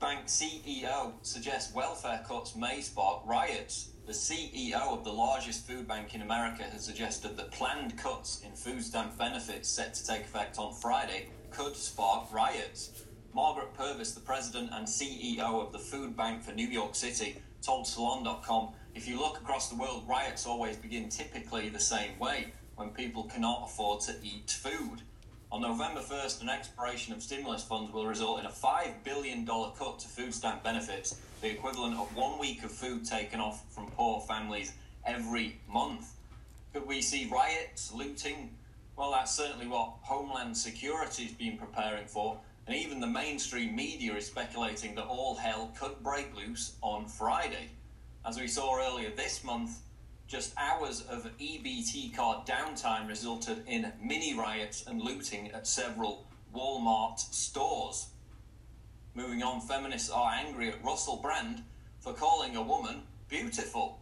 bank CEO suggests welfare cuts may spark riots. The CEO of the largest food bank in America has suggested that planned cuts in food stamp benefits set to take effect on Friday could spark riots. Margarette Purvis, the president and CEO of the Food Bank for New York City, told Salon.com if you look across the world, riots always begin typically the same way when people cannot afford to eat food. On November 1st, an expiration of stimulus funds will result in a $5 billion cut to food stamp benefits, the equivalent of one week of food taken off from poor families every month. Could we see riots, looting? Well, that's certainly what Homeland Security has been preparing for, and even the mainstream media is speculating that all hell could break loose on Friday. As we saw earlier this month, just hours of EBT card downtime resulted in mini riots and looting at several Walmart stores. Moving on, feminists are angry at Russell Brand for calling a woman beautiful.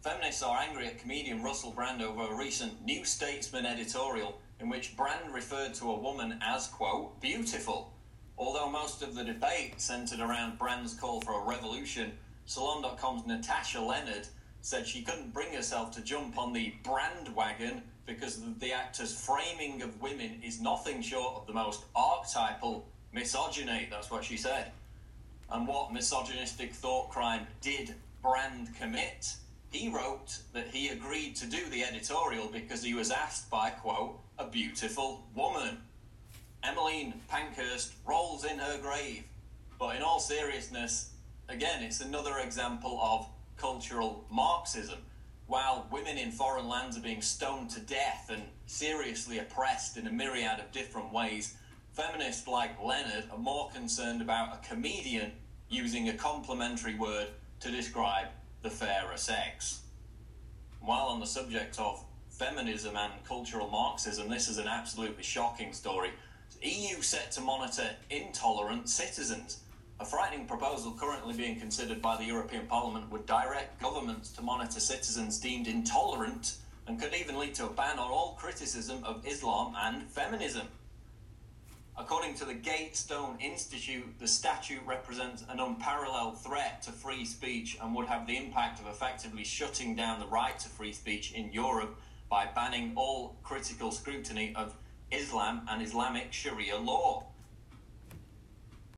Feminists are angry at comedian Russell Brand over a recent New Statesman editorial in which Brand referred to a woman as, quote, beautiful. Although most of the debate centered around Brand's call for a revolution, Salon.com's Natasha Lennard said she couldn't bring herself to jump on the brand wagon because the actor's framing of women is nothing short of the most archetypal misogyny. That's what she said. And what misogynistic thought crime did Brand commit? He wrote that he agreed to do the editorial because he was asked by, quote, a beautiful woman. Emmeline Pankhurst rolls in her grave. But in all seriousness, again, it's another example of cultural Marxism. While women in foreign lands are being stoned to death and seriously oppressed in a myriad of different ways, feminists like Lennard are more concerned about a comedian using a complimentary word to describe the fairer sex. While on the subject of feminism and cultural Marxism, this is an absolutely shocking story. EU set to monitor intolerant citizens. A frightening proposal currently being considered by the European Parliament would direct governments to monitor citizens deemed intolerant and could even lead to a ban on all criticism of Islam and feminism. According to the Gatestone Institute, the statute represents an unparalleled threat to free speech and would have the impact of effectively shutting down the right to free speech in Europe by banning all critical scrutiny of Islam and Islamic Sharia law.